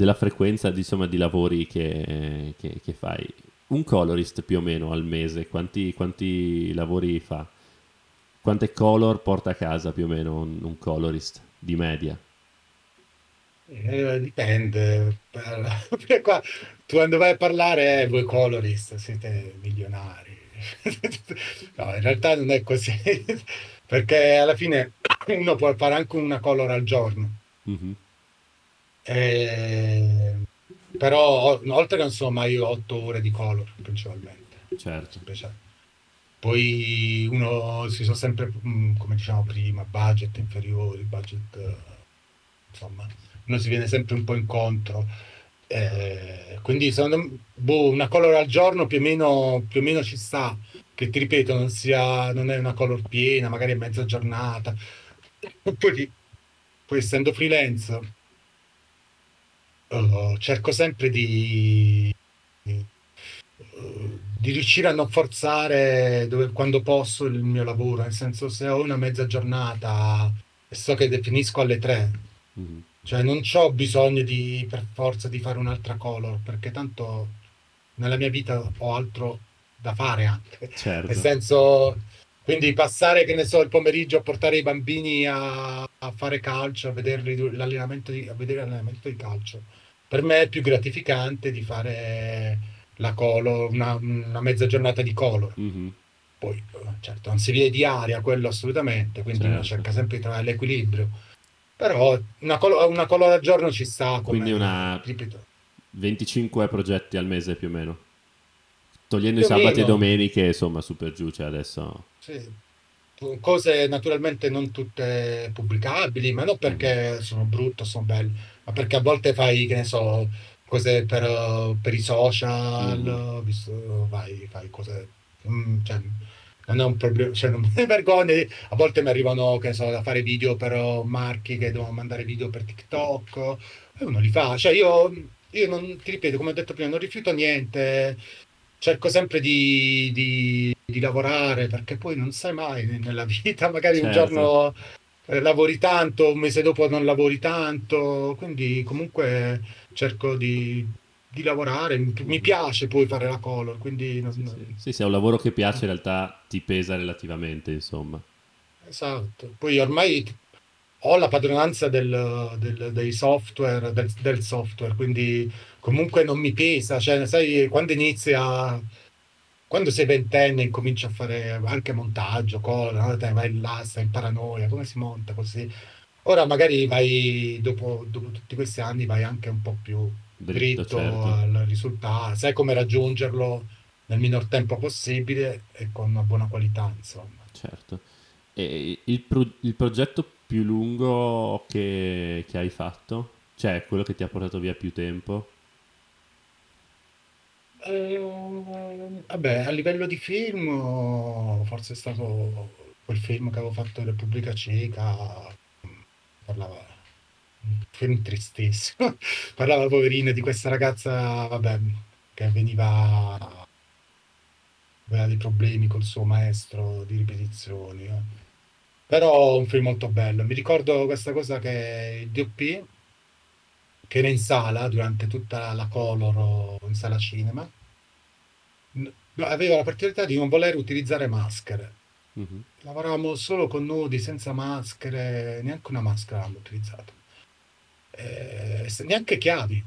della frequenza insomma, di lavori che, che- che fai. Un colorist più o meno al mese, quanti, quanti lavori fa? Quante color porta a casa più o meno un, un colorist di media? Eh, dipende. Per- qua, tu quando vai a parlare, eh, voi colorist, siete milionari. No, in realtà non è così, perché alla fine uno può fare anche una color al giorno. Mhm, Eh, però, oltre che insomma, io ho otto ore di color principalmente. certo. Poi uno si sono sempre, mm, come diciamo prima, budget inferiori, budget, eh, insomma, uno si viene sempre un po' incontro. Eh, quindi secondo me, boh, una color al giorno più o meno, più o meno ci sta, che ti ripeto, non sia, non è una color piena, magari è mezza giornata. Poi, poi essendo freelance, eh, cerco sempre di, di di riuscire a non forzare dove- quando posso il mio lavoro, nel senso se ho una mezza giornata e so che definisco alle tre, Mhm, cioè non ho bisogno di per forza di fare un'altra color, perché tanto nella mia vita ho altro da fare anche. Nel Certo, senso, quindi passare, che ne so, il pomeriggio a portare i bambini a, a fare calcio, a vederli l'allenamento di, a vedere l'allenamento di calcio, per me è più gratificante di fare la color, una, una mezza giornata di color. mhm, Poi, certo, non si vede di aria, quello assolutamente, quindi uno Certo. cerca sempre di trovare l'equilibrio. Però una, colo- una color al giorno ci sta come, Quindi una- ripeto, 25 progetti al mese più o meno. Togliendo i Più o sabati e meno. domeniche, insomma, su per giù, cioè adesso... Sì. Cose naturalmente non tutte pubblicabili, ma non perché sono brutto, sono belle, ma perché a volte fai, che ne so, cose per, per i social, visto, vai, fai cose, mm, cioè, non è un problema, cioè non mi vergogno, a volte mi arrivano, che ne so, da fare video per marchi che devono mandare video per TikTok, e uno li fa, cioè io, io non, ti ripeto, come ho detto prima, non rifiuto niente, cerco sempre di, di- di lavorare perché poi non sai mai nella vita, magari un Certo. giorno eh, lavori tanto, un mese dopo non lavori tanto, quindi comunque cerco di, di lavorare, mi, piace poi fare la color, quindi non- Sì, sì. Sì, se è un lavoro che piace, in realtà ti pesa relativamente, insomma. esatto. Poi ormai ho la padronanza del- del- dei software, del, del software, quindi comunque non mi pesa, cioè sai, quando inizi a Quando sei ventenne incominci a fare anche montaggio? Te vai là, stai in paranoia, come si monta così. Ora magari vai, dopo, dopo tutti questi anni, vai anche un po' più Dritto, dritto certo. al risultato, sai come raggiungerlo nel minor tempo possibile e con una buona qualità, insomma. Certo. E il, pro- il progetto più lungo che, che hai fatto? Cioè, quello che ti ha portato via più tempo? Ehm, vabbè, a livello di film, forse è stato quel film che avevo fatto in Repubblica Ceca, parlava, un film tristissimo, parlava poverino di questa ragazza, vabbè, che veniva, aveva dei problemi col suo maestro di ripetizioni, eh. Però un film molto bello. Mi ricordo questa cosa che il DOP, che era in sala durante tutta la Color in sala cinema, aveva la particolarità di non voler utilizzare maschere. Mhm. Lavoravamo solo con nudi, senza maschere, neanche una maschera avevamo utilizzato. Eh, neanche chiavi,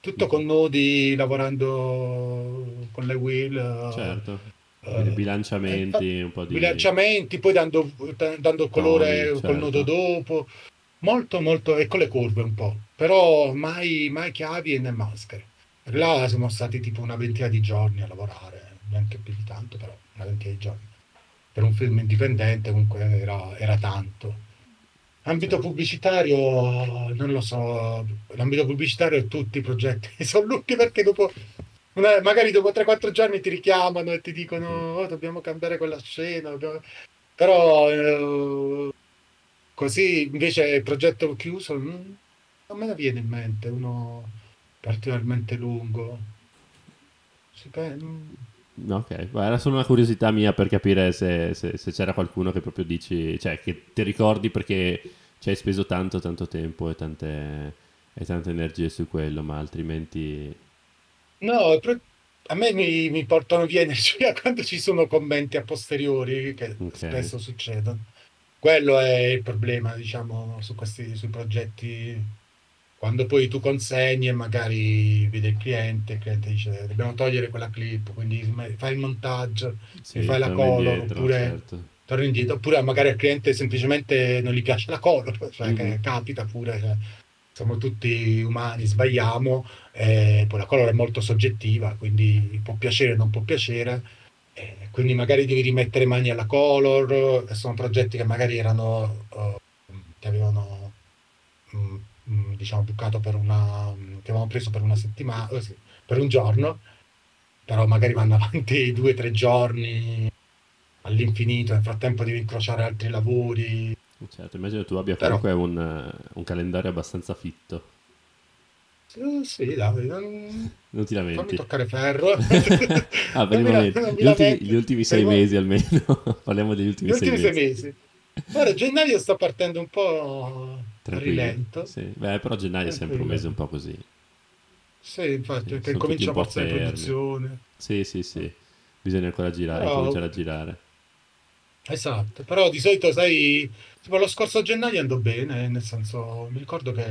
tutto con nodi, lavorando con le wheel. eh, Certo. eh, eh, bilanciamenti, un po' di... bilanciamenti, poi dando, dando colore Toni, col nodo certo. dopo, molto molto, e con le curve un po', però mai, mai chiavi e né maschere. Là siamo stati tipo una ventina di giorni a lavorare, neanche più di tanto, però una ventina di giorni. Per un film indipendente comunque era, era tanto. Ambito pubblicitario, non lo so, l'ambito pubblicitario tutti i progetti sono lunghi perché dopo, magari dopo 3-4 giorni ti richiamano e ti dicono oh, dobbiamo cambiare quella scena, dobbiamo-" però eh, così invece il progetto chiuso mm, non me ne viene in mente uno particolarmente lungo. Mm, Ok, era solo una curiosità mia per capire se, se- se c'era qualcuno che proprio dici, cioè che ti ricordi perché ci hai speso tanto, tanto tempo e tante, e tante energie su quello, ma altrimenti... No, a me mi, mi portano via energia quando ci sono commenti a posteriori, che Ok, spesso succedono. Quello è il problema, diciamo, su questi, sui progetti. Quando poi tu consegni e magari vede il cliente, il cliente dice dobbiamo togliere quella clip, quindi fai il montaggio, sì, fai la color, indietro, oppure certo. torni indietro, oppure magari al cliente semplicemente non gli piace la color, cioè Mhm, capita pure, cioè, siamo tutti umani, sbagliamo, e poi la color è molto soggettiva, quindi può piacere o non può piacere, e quindi magari devi rimettere mani alla color, e sono progetti che magari erano, eh, che avevano, mm, mm, diciamo, bucato per una, che avevamo preso per una settimana, eh sì, per un giorno, però magari vanno avanti due o tre giorni all'infinito, nel frattempo devi incrociare altri lavori, certo, immagino tu abbia però comunque un, eh, un calendario abbastanza fitto, sì, sì, dai, non- non ti fammi lamenti. toccare ferro, Ah, per il momento, gli ultimi, gli ultimi sei mo- mesi almeno, parliamo degli gli ultimi sei ultimi sei mesi. mesi. Guarda, gennaio sta partendo un po' a Tranquillo, rilento, sì. Beh, però gennaio è sempre un mese un po' così. Sì, infatti, perché po' forse le fermi. produzioni. Sì, sì, sì. Bisogna ancora girare, Però, incominciare a girare. esatto, però di solito, sai, tipo lo scorso gennaio andò bene, nel senso, mi ricordo che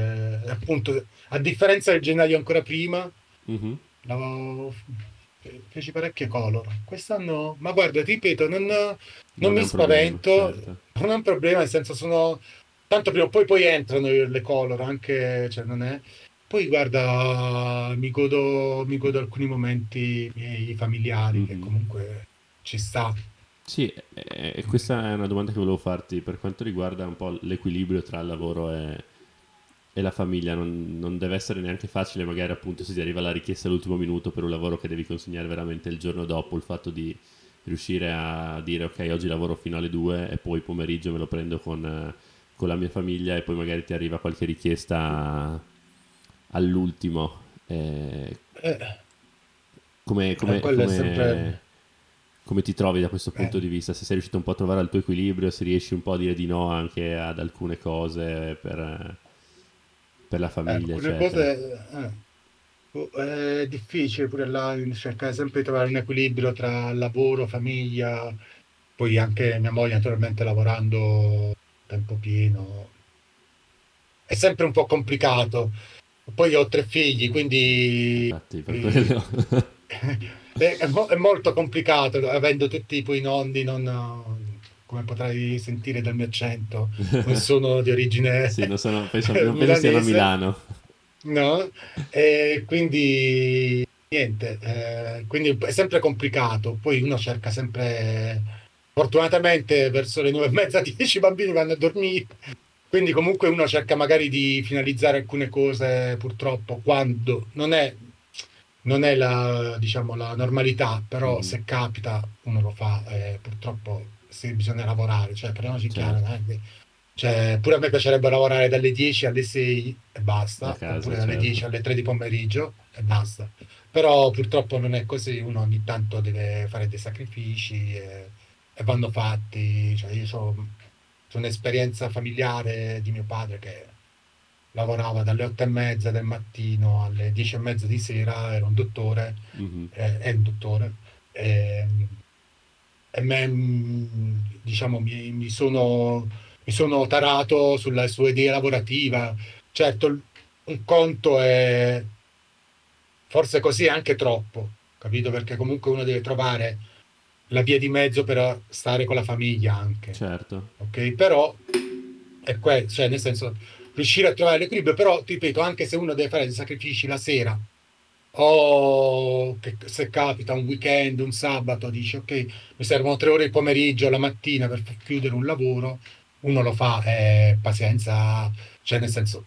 appunto, a differenza del gennaio ancora prima, Mhm, l'avevo- fe- feci parecchie color. Quest'anno, ma guarda, ti ripeto, non, non Non mi un problema, spavento, certo. non è un problema, nel senso sono... Tanto prima o poi poi entrano le color, anche, cioè non è... Poi guarda, mi godo, mi godo alcuni momenti miei familiari che Mhm. comunque ci sta. Sì, e questa è una domanda che volevo farti per quanto riguarda un po' l'equilibrio tra il lavoro e, e la famiglia. Non, non deve essere neanche facile, magari appunto se ti arriva la richiesta all'ultimo minuto per un lavoro che devi consegnare veramente il giorno dopo, il fatto di riuscire a dire ok, oggi lavoro fino alle 2 e poi pomeriggio me lo prendo con, eh, con la mia famiglia e poi magari ti arriva qualche richiesta all'ultimo. Eh, Eh, come, eh, come- quello è come- sempre... come ti trovi da questo eh. punto di vista? Se sei riuscito un po' a trovare il tuo equilibrio, se riesci un po' a dire di no anche ad alcune cose per, per la Eh, famiglia, alcune eccetera. cose eh, oh, è difficile pure là cercare sempre di trovare un equilibrio tra lavoro, famiglia, poi anche mia moglie naturalmente lavorando tempo pieno. È sempre un po' complicato. Poi ho tre figli, quindi Infatti, per eh, quello... è, è mo- è molto complicato, avendo tutti i nonni, non, come potrai sentire dal mio accento, non sono di origine Sì, non, sono, penso, non penso siano a. Milano. No? E quindi niente, eh, quindi è sempre complicato. Poi uno cerca sempre, fortunatamente verso le nove e mezza, dieci bambini vanno a dormire. Quindi comunque uno cerca magari di finalizzare alcune cose purtroppo quando non è, non è la, diciamo, la normalità, però Mhm, se capita uno lo fa e purtroppo sì, bisogna lavorare, cioè parliamoci chiaro, Certo, è che- cioè, pure a me piacerebbe lavorare dalle 10 alle 6 e basta, casa, oppure dalle 10 certo. alle 3 di pomeriggio e basta. Però purtroppo non è così, uno ogni tanto deve fare dei sacrifici e, e vanno fatti. Cioè, io ho un'esperienza familiare di mio padre che lavorava dalle 8 e mezza del mattino alle 10 e mezza di sera, era un dottore, Mhm, eh, è un dottore, e, e me, mm, diciamo, mi, mi sono, mi sono tarato sulla sua idea lavorativa. Certo, un conto è forse così anche troppo, capito? Perché comunque uno deve trovare la via di mezzo per stare con la famiglia anche, Certo, ok? Però è que- cioè nel senso riuscire a trovare l'equilibrio, però ti ripeto, anche se uno deve fare dei sacrifici la sera o che se capita un weekend, un sabato, dici ok, mi servono tre ore il pomeriggio, la mattina per chiudere un lavoro, uno lo fa, eh, pazienza, cioè nel senso,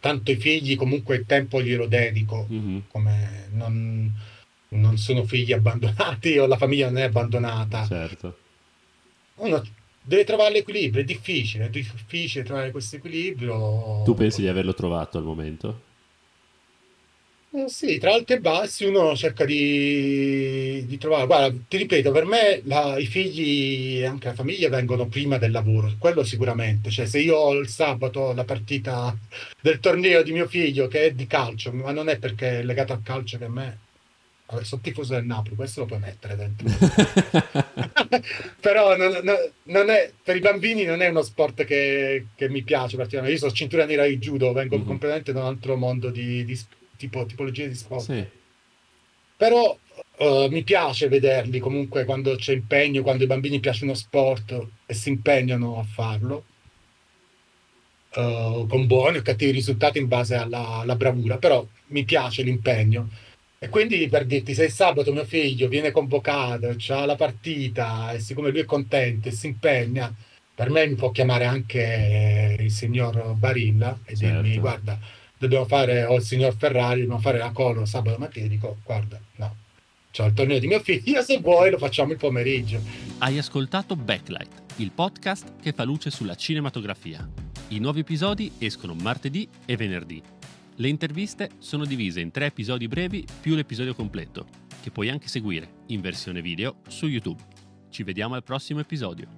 tanto i figli comunque il tempo glielo dedico, Mm-hmm. come non, non sono figli abbandonati o la famiglia non è abbandonata. Certo. Uno deve trovare l'equilibrio, è difficile, è difficile trovare questo equilibrio. Tu pensi di averlo trovato al momento? Eh, Sì, tra alti e bassi uno cerca di, di trovare. Guarda, ti ripeto, per me la- i figli e anche la famiglia vengono prima del lavoro, quello sicuramente. Cioè, se io ho il sabato la partita del torneo di mio figlio che è di calcio, ma non è perché è legato al calcio che a me. Vabbè, sono tifoso del Napoli, questo lo puoi mettere dentro. Però non, non- non è, per i bambini non è uno sport che, che mi piace particolarmente. Io sono cintura nera di judo, vengo Mhm. completamente da un altro mondo di, di tipo, tipologia di sport. Sì. Però eh, mi piace vederli comunque quando c'è impegno, quando ai bambini piace uno sport e si impegnano a farlo, eh, con buoni o cattivi risultati in base alla, alla bravura, però mi piace l'impegno. E quindi per dirti, se il sabato mio figlio viene convocato, c'ha la partita e siccome lui è contento e si impegna, per me mi può chiamare anche il signor Barilla e dirmi, Certo. guarda, dobbiamo fare, o il signor Ferrari, dobbiamo fare la colo sabato mattina, dico, guarda, no, c'ho il torneo di mio figlio, se vuoi lo facciamo il pomeriggio. Hai ascoltato Backlight, il podcast che fa luce sulla cinematografia. I nuovi episodi escono martedì e venerdì. Le interviste sono divise in tre episodi brevi più l'episodio completo, che puoi anche seguire in versione video su YouTube. Ci vediamo al prossimo episodio.